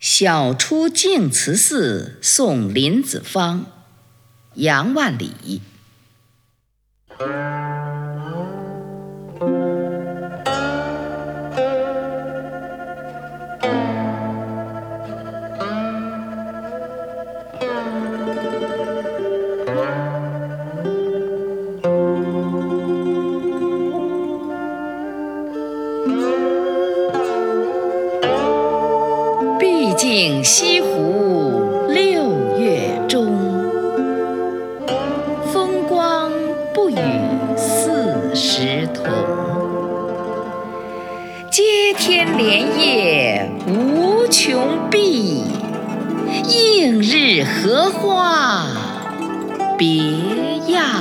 晓出净慈寺送林子方，杨万里。竟西湖六月中，风光不与四时同。接天莲叶无穷碧，映日荷花别样。